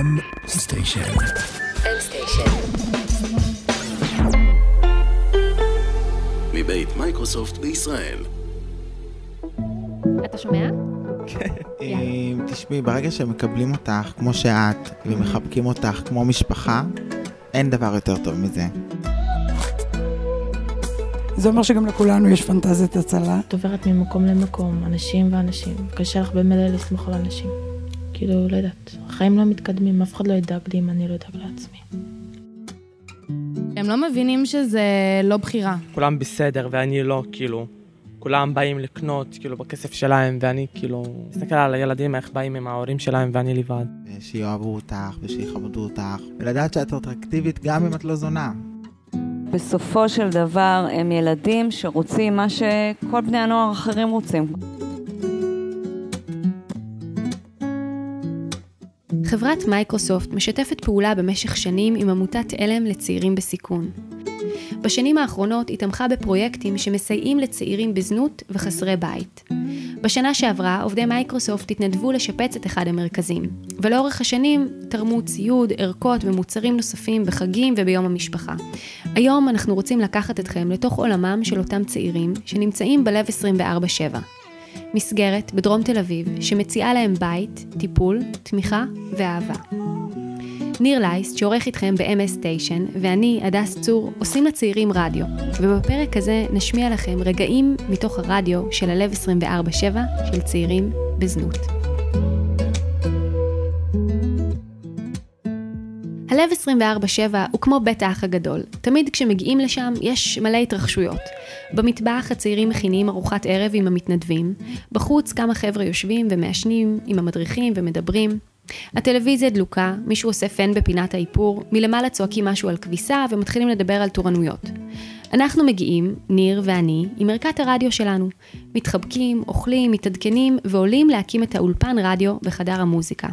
M Station. M Station. מבית מייקרוסופט בישראל. אתה שומע? אה, תשמעי, ברגע שמקבלים אותך כמו שאת, ומחבקים אותך כמו משפחה, אין דבר יותר טוב מזה. זה אומר שגם לכולנו יש פנטזיית הצלה. את עוברת ממקום למקום, אנשים ואנשים. קשה לך במילא לסמוך על אנשים. כאילו, לא יודעת, החיים לא מתקדמים, אף אחד לא ידאג לי אם אני לא אדאג לעצמי. הם לא מבינים שזה לא בחירה. כולם בסדר ואני לא, כאילו. כולם באים לקנות, כאילו, בכסף שלהם, ואני כאילו... מסתכל על הילדים, איך באים עם ההורים שלהם, ואני לבד. שיאהבו אותך ושיכבדו אותך, ולדעת שאת אטרקטיבית גם אם את לא זונה. בסופו של דבר הם ילדים שרוצים מה שכל בני הנוער האחרים רוצים. חברת מייקרוסופט משתפת פעולה במשך שנים עם עמותת עלם לצעירים בסיכון. בשנים האחרונות היא תמכה בפרויקטים שמסייעים לצעירים בזנות וחסרי בית. בשנה שעברה עובדי מייקרוסופט התנדבו לשפץ את אחד המרכזים, ולאורך השנים תרמו ציוד, ערכות ומוצרים נוספים בחגים וביום המשפחה. היום אנחנו רוצים לקחת אתכם לתוך עולמם של אותם צעירים שנמצאים בלב 24/7. מסגרת בדרום תל אביב שמציעה להם בית, טיפול, תמיכה ואהבה. ניר לייסט, שעורך איתכם ב-MS סטיישן, ואני, הדס צור, עושים לצעירים רדיו, ובפרק הזה נשמיע לכם רגעים מתוך הרדיו של הלב 24/7 של צעירים בזנות. הלב 24/7 הוא כמו בית האח הגדול. תמיד כשמגיעים לשם יש מלא התרחשויות. במטבח הצעירים מכינים ארוחת ערב עם המתנדבים, בחוץ כמה חבר'ה יושבים ומעשנים עם המדריכים ומדברים. הטלוויזיה דלוקה, מישהו עושה פן בפינת האיפור, מלמעלה צועקים משהו על כביסה ומתחילים לדבר על תורנויות. אנחנו מגיעים, ניר ואני, עם ערכת הרדיו שלנו. מתחבקים, אוכלים, מתעדכנים ועולים להקים את האולפן רדיו בחדר המוזיקה.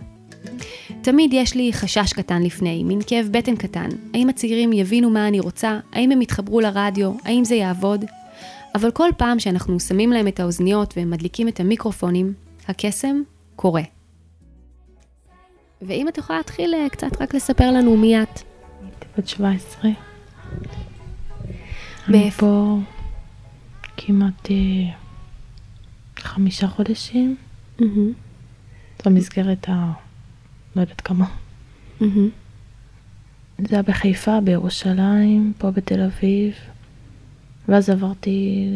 תמיד יש לי חשש קטן לפני, מין כאב בטן קטן. האם הצעירים יבינו מה אני רוצה? האם הם יתחברו לרדיו? האם זה יעבוד? אבל כל פעם שאנחנו שמים להם את האוזניות והם מדליקים את המיקרופונים, הקסם קורה. ואם את יכולה להתחיל אה, קצת רק לספר לנו מי את. הייתי בת 17. אני? פה כמעט אה, חמישה חודשים. במסגרת ה... לא יודעת כמה. זה היה בחיפה, בירושלים, פה בתל אביב. ואז עברתי,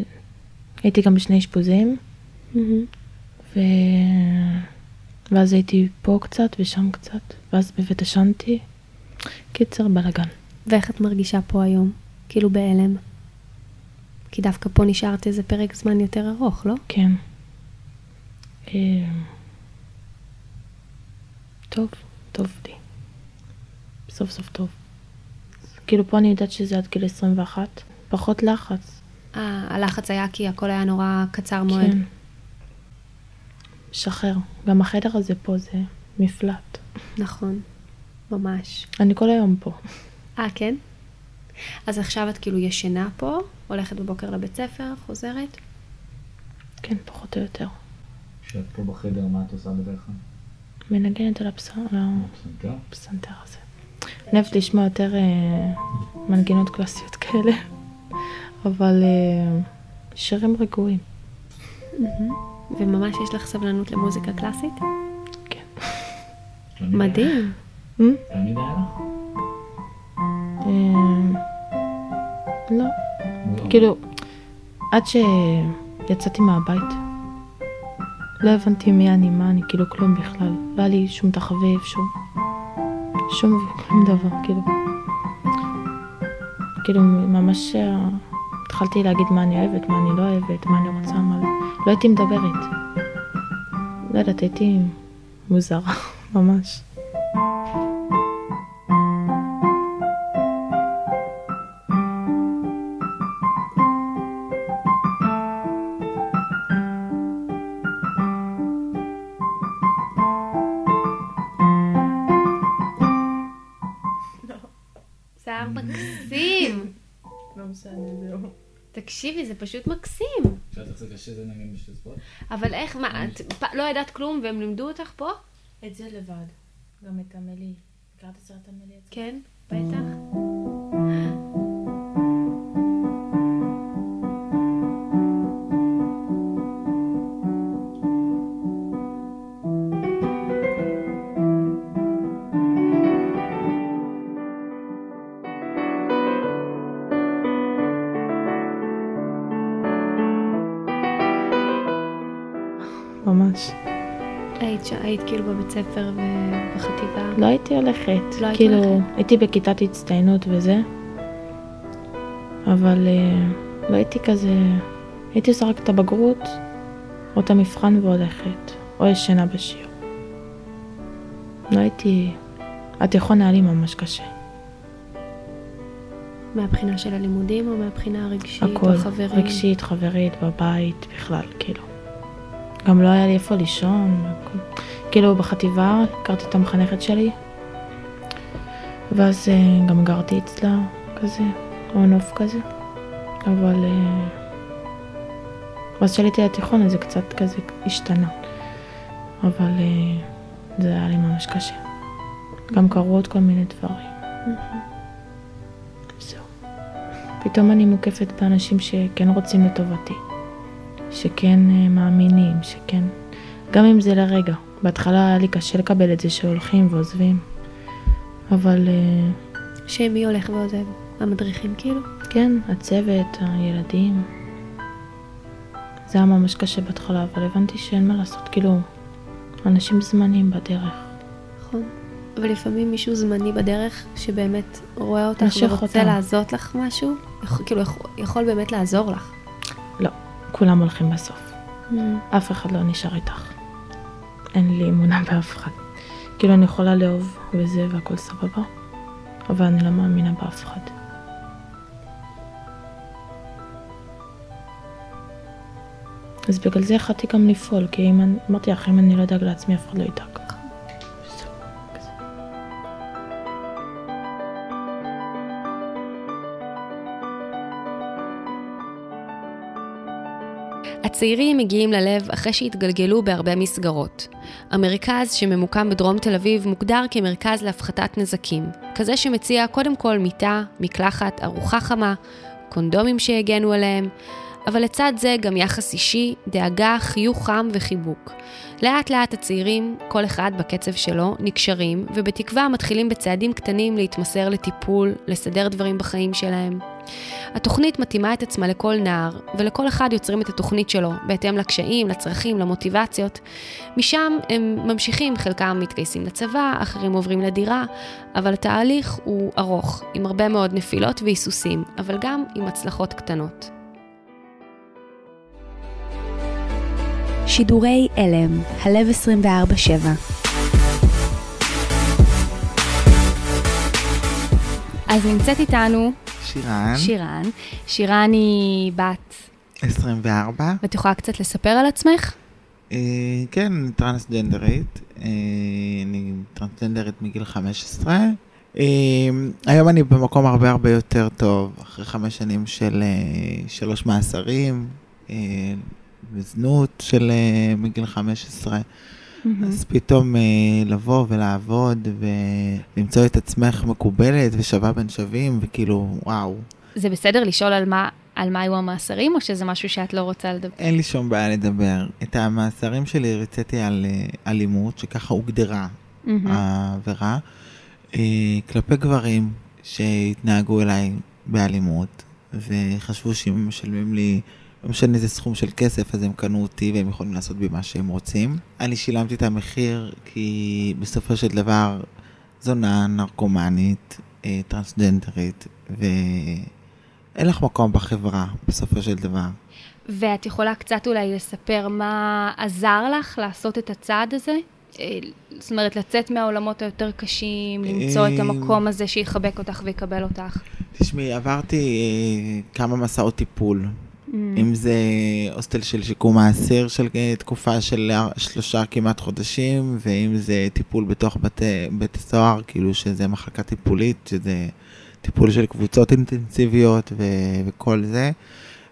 הייתי גם בשני אשפוזים. ו... ואז הייתי פה קצת ושם קצת, ואז בבית השנתי. קיצר, בלאגן. ואיך את מרגישה פה היום? כאילו בהלם. כי דווקא פה נשארת איזה פרק זמן יותר ארוך, לא? כן. טוב, טוב לי. סוף סוף טוב. כאילו פה אני יודעת שזה עד גיל 21, פחות לחץ. אה, הלחץ היה כי הכל היה נורא קצר מועד. כן. שחרר. גם החדר הזה פה זה מפלט. נכון, ממש. אני כל היום פה. אה, כן? אז עכשיו את כאילו ישנה פה, הולכת בבוקר לבית ספר, חוזרת? כן, פחות או יותר. כשאת פה בחדר, מה את עושה בדרך כלל? מנגנת על הפסנתר, פסנתר? הפסנתר הזה. אני אוהבת לשמוע יותר אה, מנגינות קלאסיות כאלה, אבל אה, שירים רגועים. וממש יש לך סבלנות למוזיקה קלאסית? כן. מדהים. תמיד היה לך? אה, לא, לא. כאילו, עד שיצאתי מהבית, לא הבנתי מי אני, מה אני, כאילו כלום בכלל. לא היה לי שום תחביב, שום... שום כלום דבר, כאילו. כאילו, ממש אה, התחלתי להגיד מה אני אוהבת, מה אני לא אוהבת, מה אני רוצה, מה לא. לא הייתי מדברת. לא יודעת, הייתי מוזרה, ממש. היה מקסים. לא משנה, זהו. תקשיבי, זה פשוט מקסים. אפשר לך קשה זה נגיד בשביל ספורט? אבל איך, מה, את לא ידעת כלום והם לימדו אותך פה? את זה לבד. גם את עמלי. הכרת את סרט עמלי? כן, בטח. בבית ספר ובחטיבה? לא הייתי הולכת. לא היית כאילו, הולכת? הייתי בכיתת הצטיינות וזה, אבל אה, לא הייתי כזה... הייתי עושה רק את הבגרות, או את המבחן והולכת, או ישנה בשיעור. לא הייתי... התיכון היה לי ממש קשה. מהבחינה של הלימודים או מהבחינה הרגשית הכל, או חברים? רגשית, חברית, בבית, בכלל, כאילו. גם לא היה לי איפה לישון, הכל. כאילו בחטיבה הכרתי את המחנכת שלי, ואז אה, גם גרתי אצלה כזה, מנוף כזה, אבל... אה, ואז כשעליתי לתיכון אז זה קצת כזה השתנה, אבל אה, זה היה לי ממש קשה. גם קרו עוד כל מיני דברים. זהו. פתאום אני מוקפת באנשים שכן רוצים לטובתי, שכן מאמינים, שכן... גם אם זה לרגע. בהתחלה היה לי קשה לקבל את זה שהולכים ועוזבים, אבל אה, שמי הולך ועוזב? המדריכים כאילו? כן, הצוות, הילדים. זה היה ממש קשה בהתחלה, אבל הבנתי שאין מה לעשות, כאילו, אנשים זמניים בדרך. נכון. אבל לפעמים מישהו זמני בדרך שבאמת רואה אותך ורוצה אותם. לעזות לך משהו, יכול, כאילו יכול, יכול באמת לעזור לך. לא, כולם הולכים בסוף. אף אחד לא נשאר איתך. אין לי אמונה באף אחד. כאילו, אני יכולה לאהוב וזה והכל סבבה, אבל אני לא מאמינה באף אחד. אז בגלל זה החלטתי גם לפעול, כי אם אני, אמרתי לך, אם אני לא אדאג לעצמי, אף אחד לא ידאג. הצעירים מגיעים ללב אחרי שהתגלגלו בהרבה מסגרות. המרכז שממוקם בדרום תל אביב מוגדר כמרכז להפחתת נזקים, כזה שמציע קודם כל מיטה, מקלחת, ארוחה חמה, קונדומים שיגנו עליהם, אבל לצד זה גם יחס אישי, דאגה, חיוך חם וחיבוק. לאט לאט הצעירים, כל אחד בקצב שלו, נקשרים, ובתקווה מתחילים בצעדים קטנים להתמסר לטיפול, לסדר דברים בחיים שלהם. התוכנית מתאימה את עצמה לכל נער, ולכל אחד יוצרים את התוכנית שלו, בהתאם לקשיים, לצרכים, למוטיבציות. משם הם ממשיכים, חלקם מתגייסים לצבא, אחרים עוברים לדירה, אבל התהליך הוא ארוך, עם הרבה מאוד נפילות והיסוסים, אבל גם עם הצלחות קטנות. שידורי אלם, הלב 24/7. אז נמצאת איתנו שירן, שירן. שירן היא בת, 24. ואת יכולה קצת לספר על עצמך? אה, כן, אני טרנסג'נדרית. אה, אני טרנסג'נדרית מגיל 15. אה, היום אני במקום הרבה הרבה יותר טוב, אחרי חמש שנים של אה, שלוש מאסרים, אה, וזנות של אה, מגיל 15. אז פתאום אה, לבוא ולעבוד ולמצוא את עצמך מקובלת ושווה בין שווים, וכאילו, וואו, זה בסדר לשאול על מה, על מה היו המאסרים, או שזה משהו שאת לא רוצה לדבר? אין לי שום בעיה לדבר. את המאסרים שלי הרציתי על אה, אלימות, שככה הוגדרה מהמם. העבירה, אה, כלפי גברים שהתנהגו אליי באלימות, וחשבו שאם משלמים לי, לא משנה איזה סכום של כסף, אז הם קנו אותי והם יכולים לעשות בי מה שהם רוצים. אני שילמתי את המחיר כי בסופו של דבר זונה, נרקומנית, אה, טרנסג'נדרית, ואין לך מקום בחברה בסופו של דבר. ואת יכולה קצת אולי לספר מה עזר לך לעשות את הצעד הזה? אה, זאת אומרת, לצאת מהעולמות היותר קשים, למצוא את אה, המקום הזה שיחבק אותך ויקבל אותך. תשמעי, עברתי כמה מסעות טיפול. Mm. אם זה הוסטל של שיקום האסיר של אה, תקופה של שלושה כמעט חודשים, ואם זה טיפול בתוך בתי, בית הסוהר, כאילו שזה מחלקה טיפולית, שזה טיפול של קבוצות אינטנסיביות ו- וכל זה.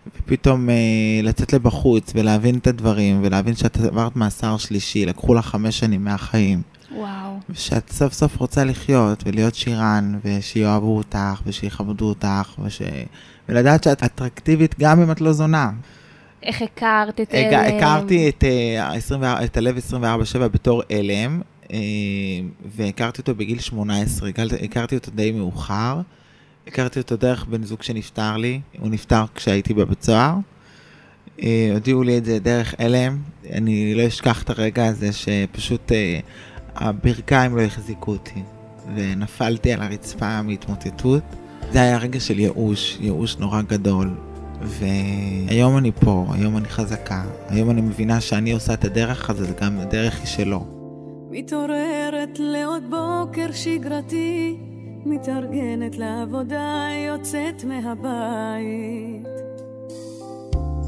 ופתאום אה, לצאת לבחוץ ולהבין את הדברים, ולהבין שאת עברת מאסר שלישי, לקחו לך חמש שנים מהחיים. וואו. ושאת סוף סוף רוצה לחיות ולהיות שירן, ושיאהבו אותך, ושיכבדו אותך, וש... ולדעת שאת אטרקטיבית גם אם את לא זונה. איך הכרת את אלה? הכרתי את, אה, ה-24 את הלב 24/7 בתור אלם, אה, והכרתי אותו בגיל 18, הכרתי- אותו די מאוחר. הכרתי אותו דרך בן זוג שנפטר לי, הוא נפטר כשהייתי בבית סוהר. אה, הודיעו לי את זה דרך אלם, אני לא אשכח את הרגע הזה שפשוט הברכיים לא החזיקו אותי, ונפלתי על הרצפה מהתמוטטות. זה היה רגע של ייאוש, ייאוש נורא גדול. והיום אני פה, היום אני חזקה, היום אני מבינה שאני עושה את הדרך, זה גם הדרך היא שלו. מתעוררת לעוד בוקר שגרתי, מתארגנת לעבודה, יוצאת מהבית.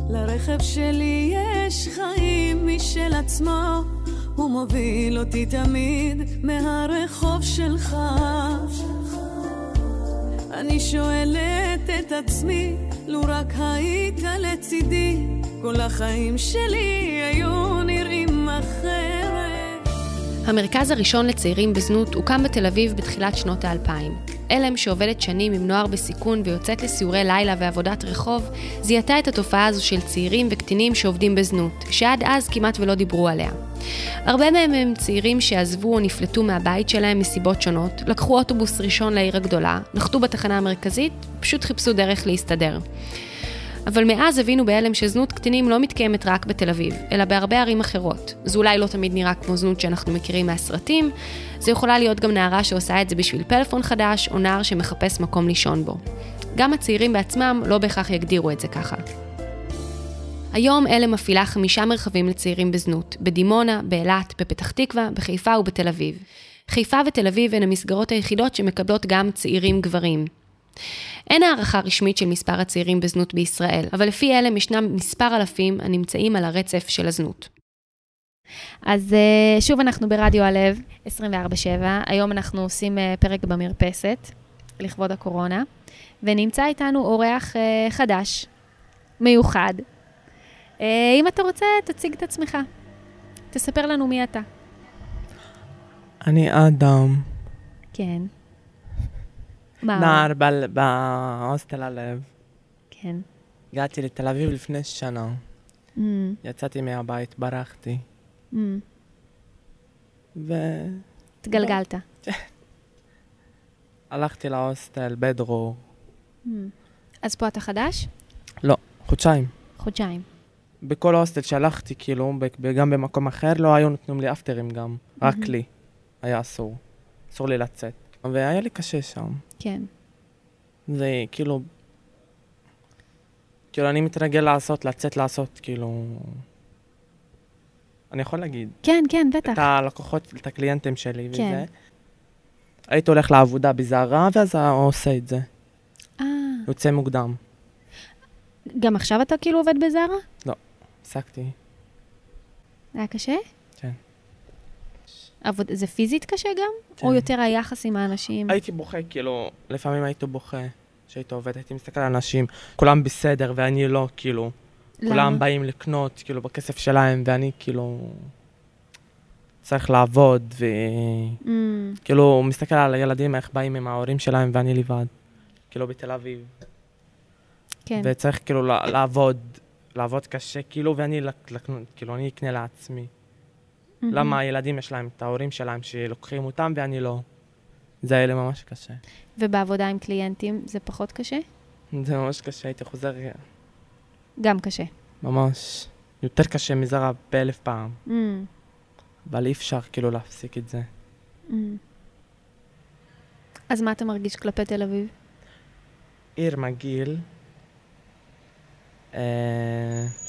לרכב שלי יש חיים משל עצמו, הוא מוביל אותי תמיד מהרחוב שלך. אני שואלת את עצמי, לו רק היית לצידי, כל החיים שלי היו נראים אחרת. המרכז הראשון לצעירים בזנות הוקם בתל אביב בתחילת שנות האלפיים. אלם, שעובדת שנים עם נוער בסיכון ויוצאת לסיורי לילה ועבודת רחוב, זיהתה את התופעה הזו של צעירים וקטינים שעובדים בזנות, שעד אז כמעט ולא דיברו עליה. הרבה מהם הם צעירים שעזבו או נפלטו מהבית שלהם מסיבות שונות, לקחו אוטובוס ראשון לעיר הגדולה, נחתו בתחנה המרכזית, פשוט חיפשו דרך להסתדר. אבל מאז הבינו בהלם שזנות קטינים לא מתקיימת רק בתל אביב, אלא בהרבה ערים אחרות. זה אולי לא תמיד נראה כמו זנות שאנחנו מכירים מהסרטים, זה יכולה להיות גם נערה שעושה את זה בשביל פלאפון חדש, או נער שמחפש מקום לישון בו. גם הצעירים בעצמם לא בהכרח יגדירו את זה ככה. היום אלם מפעילה חמישה מרחבים לצעירים בזנות, בדימונה, באילת, בפתח תקווה, בחיפה ובתל אביב. חיפה ותל אביב הן המסגרות היחידות שמקבלות גם צעירים גברים. אין הערכה רשמית של מספר הצעירים בזנות בישראל, אבל לפי אלם ישנם מספר אלפים הנמצאים על הרצף של הזנות. אז אה, שוב אנחנו ברדיו הלב, 24/7. היום אנחנו עושים אה, פרק במרפסת, לכבוד הקורונה, ונמצא איתנו אורח אה, חדש, מיוחד. אם אתה רוצה, תציג את עצמך. תספר לנו מי אתה. אני אדם, כן. נער בהוסטל הלב. כן. הגעתי לתל אביב לפני שנה. Mm, יצאתי מהבית, ברחתי. mm. והלכתי התגלגלת. להוסטל, בדרור. Mm. אז פה אתה חדש? לא, חודשיים. חודשיים. בכל הוסטל שהלכתי, כאילו, גם במקום אחר, לא היו נותנים לי אפטרים גם. רק מהמם. לי. היה אסור. אסור לי לצאת. והיה לי קשה שם. כן. זה כאילו... כאילו, אני מתרגל לעשות, לצאת לעשות, כאילו... אני יכול להגיד. כן, כן, בטח. את הלקוחות, את הקליינטים שלי כן. וזה. הייתי הולך לעבודה בזערה, ואז עושה את זה. אה, יוצא מוקדם. גם עכשיו אתה כאילו עובד בזארה? הפסקתי. היה קשה? עבוד... זה פיזית קשה גם? כן. או יותר היחס עם האנשים? הייתי בוכה, כאילו, לפעמים הייתי בוכה. כשהייתי עובד, הייתי מסתכל על אנשים, כולם בסדר ואני לא, כאילו. כולם באים לקנות, כאילו, בכסף שלהם, ואני כאילו... צריך לעבוד, וכאילו, Mm, מסתכל על הילדים, איך באים עם ההורים שלהם, ואני לבד. כאילו, בתל אביב. כן. וצריך כאילו לעבוד, לעבוד קשה, כאילו, ואני לק- כאילו, אני אקנה לעצמי. מהמם. למה הילדים יש להם את ההורים שלהם שלוקחים אותם ואני לא? זה היה לי ממש קשה. ובעבודה עם קליינטים זה פחות קשה? זה ממש קשה, הייתי חוזר גם קשה. ממש יותר קשה מזרה באלף פעם. Mm, אבל אי אפשר כאילו להפסיק את זה. mm. אז מה אתה מרגיש כלפי תל אביב? עיר מגעיל. אה...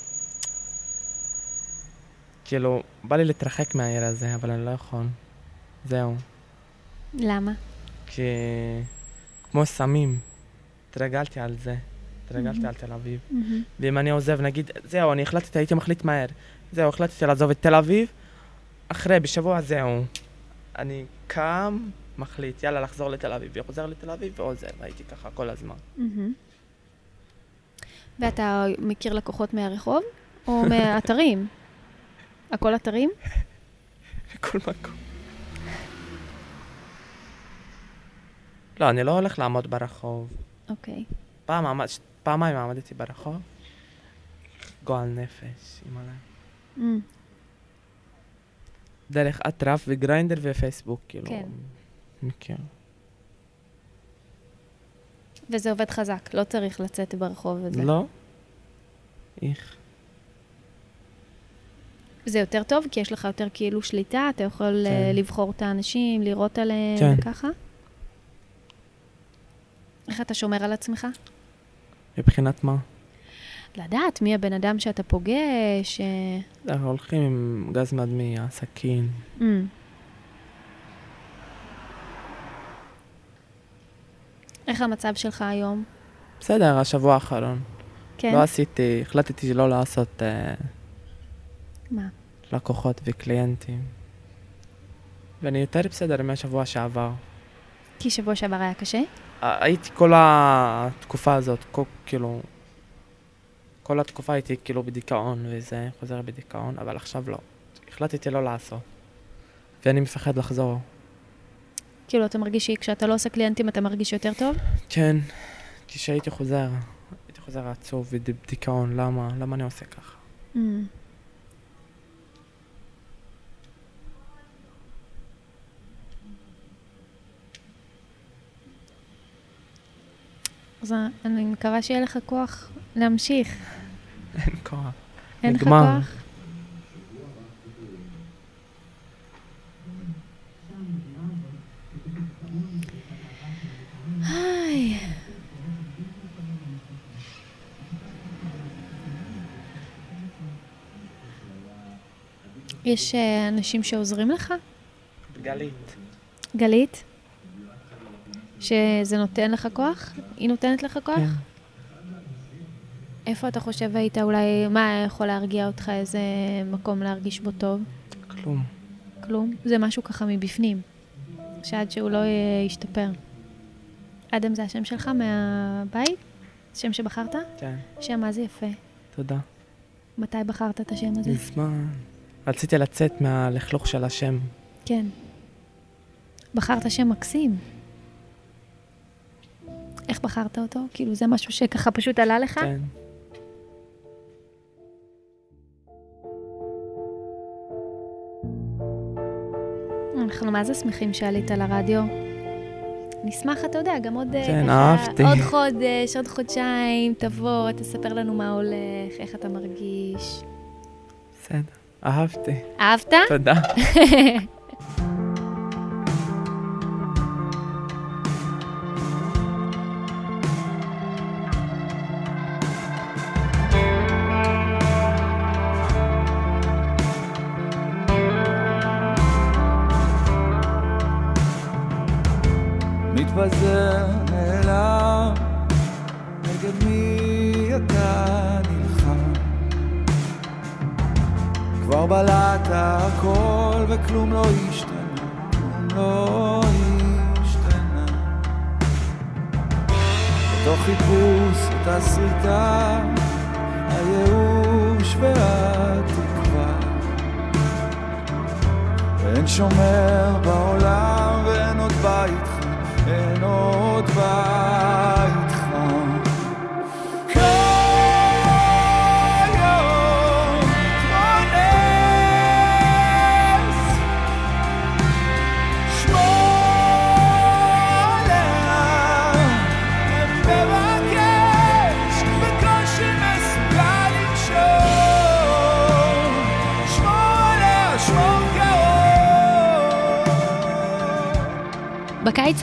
כאילו, בא לי להתרחק מהעיר הזה, אבל אני לא יכול. זהו. למה? כי... כמו סמים. התרגלתי על זה. התרגלתי מהמם. על תל אביב. מהמם. ואם אני עוזב, נגיד, זהו, אני החלטתי, הייתי מחליט מהר. זהו, החלטתי לעזוב את תל אביב, אחרי, בשבוע זהו. אני קם, מחליט, יאללה, לחזור לתל אביב, וחוזר לתל אביב ועוזב, הייתי ככה כל הזמן. מהמם. ואתה מכיר לקוחות מהרחוב או מאתרים? הכל אתרים? בכל מקום. לא, אני לא הולך לעמוד ברחוב. אוקיי. פעם עמד, פעמיים עמדתי ברחוב. גועל נפש, אימא'לה. Mm, דרך אטרף וגריינדר ופייסבוק, כאילו. כן. מכיר. וזה עובד חזק, לא צריך לצאת ברחוב וזה. לא? איך? זה יותר טוב, כי יש לך יותר כאילו שליטה, אתה יכול כן. אה, לבחור את האנשים, לירות עליהם כן. וככה. איך אתה שומר על עצמך? מבחינת מה? לדעת מי הבן אדם שאתה פוגש. אה, אנחנו הולכים עם גז מדמיע, סכין. mm. איך המצב שלך היום? בסדר, השבוע האחרון. כן? לא עשיתי, החלטתי לא לעשות אה, מה? לקוחות וקליינטים. ואני יותר בסדר מהשבוע שעבר. כי שבוע שעבר היה קשה? הייתי כל התקופה הזאת, כל, כאילו, כל התקופה הייתי כאילו בדיכאון וזה, חוזר בדיכאון, אבל עכשיו לא. החלטתי לא לעשות. ואני מפחד לחזור. כאילו, אתה מרגיש שכשאתה לא עושה קליינטים אתה מרגיש יותר טוב? כן, כשהייתי חוזר, הייתי חוזר עצוב ובדיכאון, למה? למה אני עושה ככה? Mm. אז אני מקווה שיהיה לך כוח להמשיך. אין כוח. אין לך. כוח? יש אה, אנשים שעוזרים לך? גלית. גלית? שזה נותן לך כוח? היא נותנת לך כוח? כן. איפה אתה חושב היית אולי, מה יכול להרגיע אותך, איזה מקום להרגיש בו טוב? כלום. כלום? זה משהו ככה מבפנים, שעד שהוא לא ישתפר. אדם זה השם שלך מהבית? שם שבחרת? כן. שם מה זה יפה. תודה. מתי בחרת את השם הזה? מזמן. רציתי לצאת מהלכלוך של השם. כן. בחרת שם מקסים. איך בחרת אותו? כאילו, זה משהו שככה פשוט עלה לך? כן. אנחנו מה זה שמחים שעלית לרדיו. נשמח, אתה יודע, גם עוד... אה, כן, ככה, אהבתי. עוד חודש, עוד חודשיים, תבוא, תספר לנו מה הולך, איך אתה מרגיש. בסדר. אהבתי. אהבת? תודה.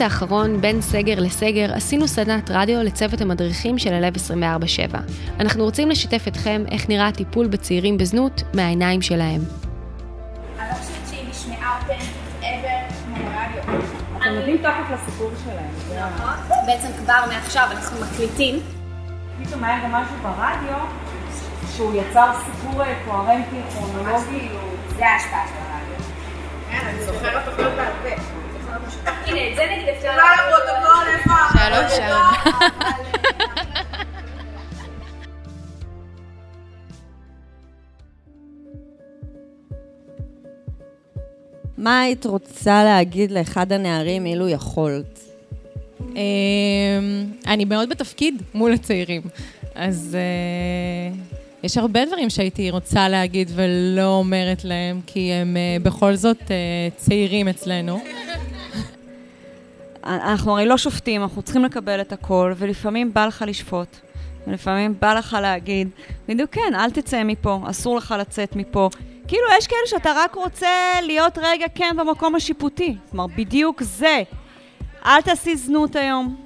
האחרון, בין סגר לסגר, עשינו סדנת רדיו לצוות המדריכים של הלב 24/7. אנחנו רוצים לשתף אתכם איך נראה הטיפול בצעירים בזנות מהעיניים שלהם. אני לא חושבת שהיא נשמעה אותנטית ever כמו ברדיו. אנחנו נותנים תוקף לסיפור שלהם. נכון. בעצם כבר מעכשיו אנחנו מקליטים. פתאום היה גם משהו ברדיו, שהוא יצר סיפור אה, קוהרנטי, כרונולוגי. זה ההשפעה של הרדיו. כן, אני זוכרת בעל פה. את זה נגיד אפשר... לא לפרוטוקול, איפה? שלום, שלום. מה היית רוצה להגיד לאחד הנערים אילו יכולת? אמ, אני מאוד בתפקיד מול הצעירים, אז אה, יש הרבה דברים שהייתי רוצה להגיד ולא אומרת להם, כי הם אה, בכל זאת אה, צעירים אצלנו. אנחנו הרי לא שופטים, אנחנו צריכים לקבל את הכל, ולפעמים בא לך לשפוט. ולפעמים בא לך להגיד, בדיוק כן, אל תצא מפה, אסור לך לצאת מפה. כאילו, יש כאלה שאתה רק רוצה להיות רגע כן במקום השיפוטי. כלומר, בדיוק זה. אל תעשי זנות היום.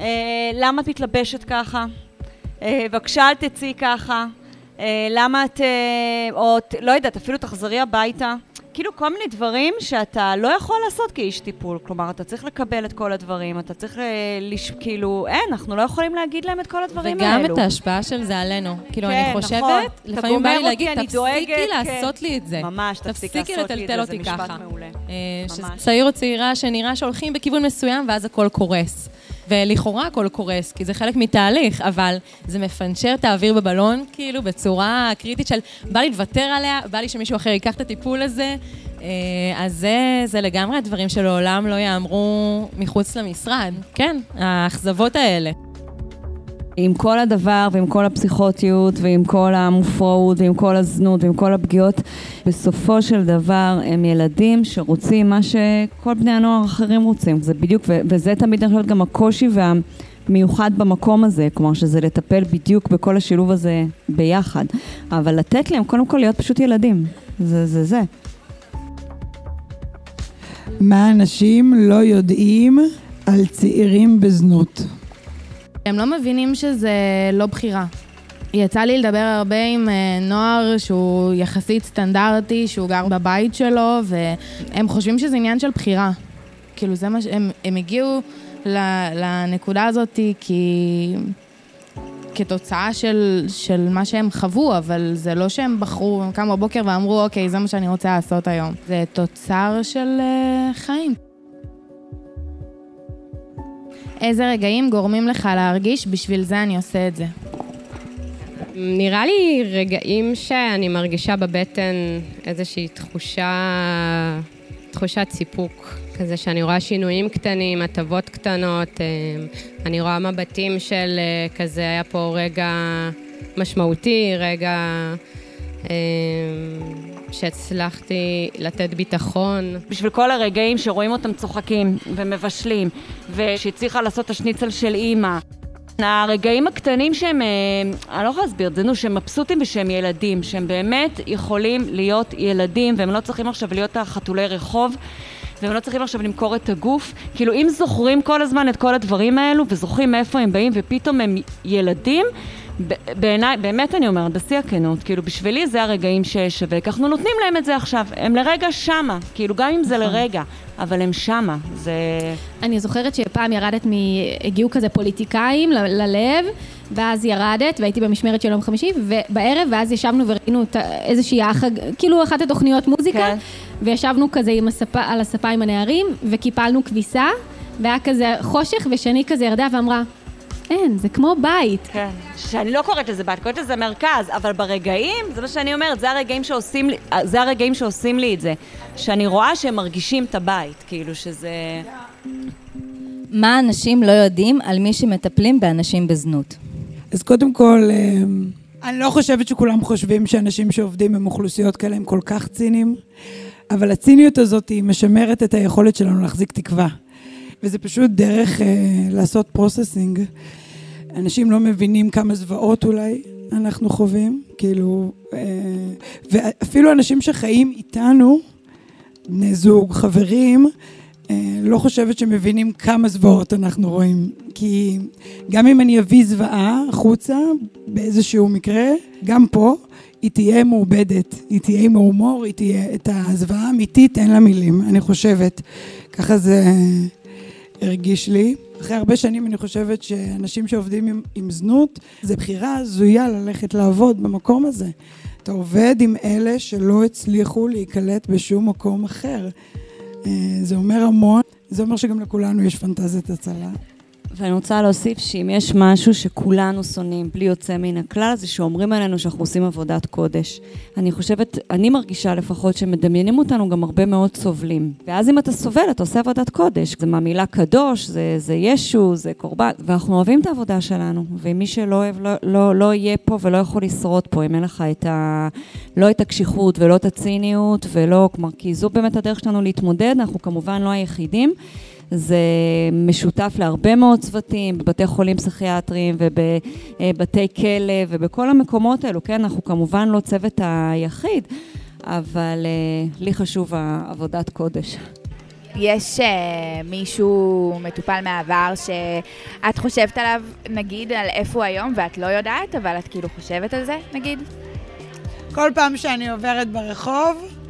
אה, למה את מתלבשת ככה? אה, בבקשה, אל תצאי ככה. אה, למה את... אה, או, לא יודעת, אפילו תחזרי הביתה. כאילו כל מיני דברים שאתה לא יכול לעשות כאיש טיפול. כלומר, אתה צריך לקבל את כל הדברים, אתה צריך אה, לש... כאילו, אין, אנחנו לא יכולים להגיד להם את כל הדברים וגם האלו. את ההשפעה של זה עלינו. כאילו, כן, אני נכון. חושבת, אתה לפעמים בא לי להגיד, תפסיקי דואגת, לעשות כן. לי את זה. ממש, תפסיקי לעשות לי את זה, זה משפט ככה. מעולה. אה, שזה. צעיר או צעירה שנראה שהולכים בכיוון מסוים ואז הכל קורס. ולכאורה הכל קורס, כי זה חלק מתהליך, אבל זה מפנצ'ר את האוויר בבלון, כאילו, בצורה קריטית של בא לי לוותר עליה, בא לי שמישהו אחר ייקח את הטיפול הזה. אה, אז זה, זה לגמרי הדברים שלעולם לא יאמרו מחוץ למשרד. כן, האכזבות האלה. עם כל הדבר ועם כל הפסיכוטיות ועם כל המופרעות ועם כל הזנות ועם כל הפגיעות, בסופו של דבר הם ילדים שרוצים מה שכל בני הנוער האחרים רוצים. זה בדיוק, ו- וזה תמיד אני חושבת גם הקושי והמיוחד במקום הזה, כלומר שזה לטפל בדיוק בכל השילוב הזה ביחד. אבל לתת להם קודם כל להיות פשוט ילדים. זה זה זה. מה אנשים לא יודעים על צעירים בזנות? הם לא מבינים שזה לא בחירה. יצא לי לדבר הרבה עם אה, נוער שהוא יחסית סטנדרטי, שהוא גר בבית שלו, והם חושבים שזה עניין של בחירה. כאילו זה מה ש... הם, הם הגיעו לנקודה הזאת כי... כתוצאה של, של מה שהם חוו, אבל זה לא שהם בחרו, הם קמו בבוקר ואמרו, אוקיי, זה מה שאני רוצה לעשות היום. זה תוצר של uh, חיים. איזה רגעים גורמים לך להרגיש, בשביל זה אני עושה את זה. נראה לי רגעים שאני מרגישה בבטן איזושהי תחושה, תחושת סיפוק. כזה שאני רואה שינויים קטנים, הטבות קטנות, אה, אני רואה מבטים של אה, כזה, היה פה רגע משמעותי, רגע שהצלחתי לתת ביטחון. בשביל כל הרגעים שרואים אותם צוחקים ומבשלים, ושהצליחה לעשות את השניצל של אימא. הרגעים הקטנים שהם, אה, אני לא יכולה להסביר את זה, נו, שהם מבסוטים ושהם ילדים, שהם באמת יכולים להיות ילדים, והם לא צריכים עכשיו להיות החתולי רחוב, והם לא צריכים עכשיו למכור את הגוף. כאילו, אם זוכרים כל הזמן את כל הדברים האלו, וזוכרים מאיפה הם באים, ופתאום הם ילדים, בעיניי, באמת אני אומרת, בשיא הכנות, כאילו בשבילי זה הרגעים ששווה, כי אנחנו נותנים להם את זה עכשיו, הם לרגע שמה, כאילו גם אם זה לרגע, אבל הם שמה, זה... אני זוכרת שפעם ירדת מ... הגיעו כזה פוליטיקאים ל- ללב, ואז ירדת, והייתי במשמרת של יום חמישי, ובערב, ואז ישבנו וראינו איזושהי האח, כאילו אחת התוכניות מוזיקה, כן. וישבנו כזה הספה, על הספה עם הנערים, וקיפלנו כביסה, והיה כזה חושך, ושני כזה ירדה ואמרה, אין, זה כמו בית. כן. שאני לא קוראת לזה בית, קוראת לזה מרכז, אבל ברגעים, זה מה שאני אומרת, זה הרגעים שעושים לי, זה הרגעים שעושים לי את זה. שאני רואה שהם מרגישים את הבית, כאילו שזה... מה אנשים לא יודעים על מי שמטפלים באנשים בזנות? אז קודם כל, אה, אני לא חושבת שכולם חושבים שאנשים שעובדים עם אוכלוסיות כאלה הם כל כך ציניים, אבל הציניות הזאת היא משמרת את היכולת שלנו להחזיק תקווה. וזה פשוט דרך אה, לעשות processing. אנשים לא מבינים כמה זוועות אולי אנחנו חווים, כאילו, אה, ואפילו אנשים שחיים איתנו, בני זוג, חברים, אה, לא חושבת שמבינים כמה זוועות אנחנו רואים. כי גם אם אני אביא זוועה החוצה באיזשהו מקרה, גם פה, היא תהיה מעובדת, היא תהיה עם ההומור, היא תהיה את הזוועה האמיתית, אין לה מילים, אני חושבת. ככה זה הרגיש לי. אחרי הרבה שנים אני חושבת שאנשים שעובדים עם, עם זנות, זה בחירה הזויה ללכת לעבוד במקום הזה. אתה עובד עם אלה שלא הצליחו להיקלט בשום מקום אחר. אה, זה אומר המון, זה אומר שגם לכולנו יש פנטזיית הצלה. ואני רוצה להוסיף שאם יש משהו שכולנו שונאים, בלי יוצא מן הכלל, זה שאומרים עלינו שאנחנו עושים עבודת קודש. אני חושבת, אני מרגישה לפחות שמדמיינים אותנו גם הרבה מאוד סובלים. ואז אם אתה סובל, אתה עושה עבודת קודש. זה מהמילה קדוש, זה, זה ישו, זה קורבן, ואנחנו אוהבים את העבודה שלנו. ומי שלא אוהב, לא, לא, לא יהיה פה ולא יכול לשרוד פה, אם אין לך את ה... לא את הקשיחות ולא את הציניות, ולא, כלומר, כי זו באמת הדרך שלנו להתמודד, אנחנו כמובן לא היחידים. זה משותף להרבה מאוד צוותים, בבתי חולים פסיכיאטריים ובבתי כלא ובכל המקומות האלו, כן? אנחנו כמובן לא צוות היחיד, אבל אה, לי חשוב העבודת קודש. יש uh, מישהו מטופל מהעבר שאת חושבת עליו, נגיד, על איפה הוא היום ואת לא יודעת, אבל את כאילו חושבת על זה, נגיד? כל פעם שאני עוברת ברחוב,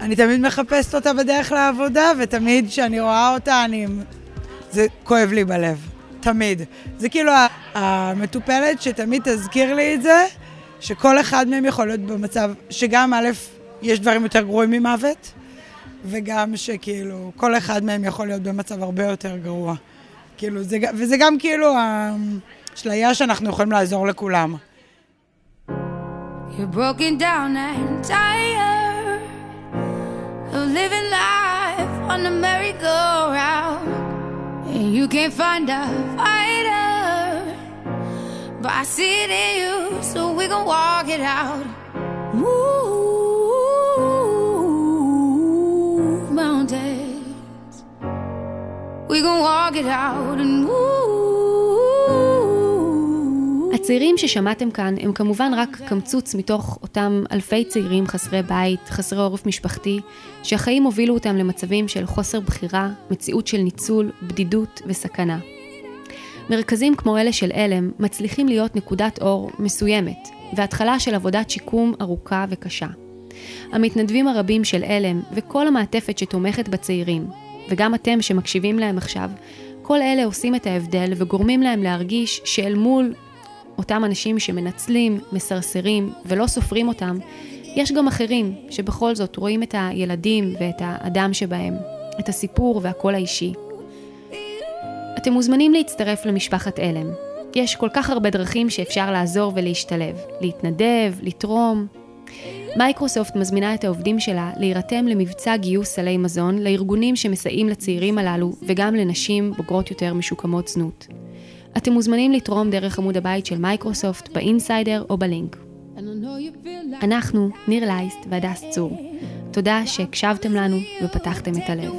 אני תמיד מחפשת אותה בדרך לעבודה, ותמיד כשאני רואה אותה, אני... זה כואב לי בלב. תמיד. זה כאילו המטופלת שתמיד תזכיר לי את זה, שכל אחד מהם יכול להיות במצב, שגם א', יש דברים יותר גרועים ממוות, וגם שכאילו, כל אחד מהם יכול להיות במצב הרבה יותר גרוע. כאילו, זה, וזה גם כאילו האשליה שאנחנו יכולים לעזור לכולם. You're broken down and tired of living life on a merry-go-round. And you can't find a fighter, but I see it in you, so we gon' walk it out. Move mountains. We gon' walk it out and move. הצעירים ששמעתם כאן הם כמובן רק קמצוץ מתוך אותם אלפי צעירים חסרי בית, חסרי עורף משפחתי, שהחיים הובילו אותם למצבים של חוסר בחירה, מציאות של ניצול, בדידות וסכנה. מרכזים כמו אלה של עלם מצליחים להיות נקודת אור מסוימת, והתחלה של עבודת שיקום ארוכה וקשה. המתנדבים הרבים של עלם וכל המעטפת שתומכת בצעירים, וגם אתם שמקשיבים להם עכשיו, כל אלה עושים את ההבדל וגורמים להם להרגיש שאל מול אותם אנשים שמנצלים, מסרסרים ולא סופרים אותם, יש גם אחרים שבכל זאת רואים את הילדים ואת האדם שבהם, את הסיפור והקול האישי. אתם מוזמנים להצטרף למשפחת עלם. יש כל כך הרבה דרכים שאפשר לעזור ולהשתלב, להתנדב, לתרום. מייקרוסופט מזמינה את העובדים שלה להירתם למבצע גיוס סלי מזון לארגונים שמסייעים לצעירים הללו וגם לנשים בוגרות יותר משוקמות זנות. אתם מוזמנים לתרום דרך עמוד הבית של מייקרוסופט באינסיידר או בלינק. אנחנו, ניר לייסט והדס צור. תודה שהקשבתם לנו ופתחתם את הלב.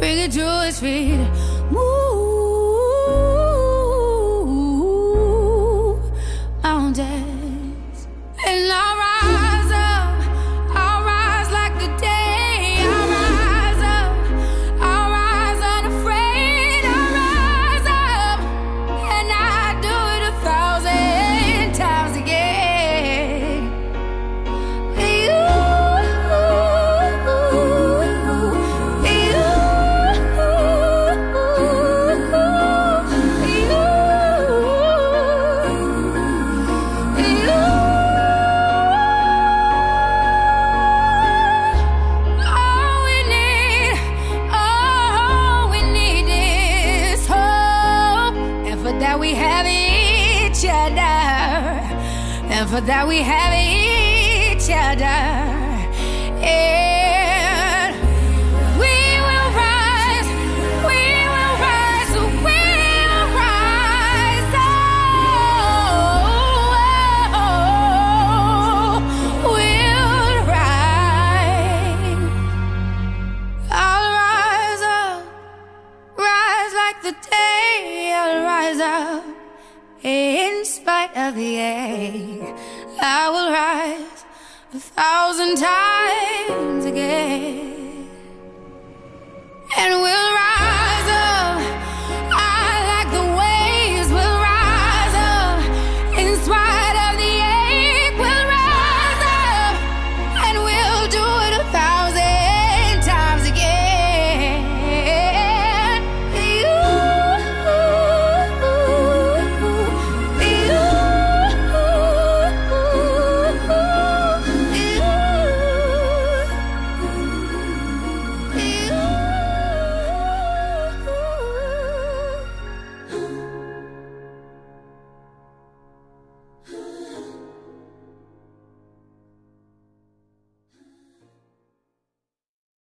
bring it to his feet. Move the day I'll rise up in spite of the ache. I will rise a thousand times again. And we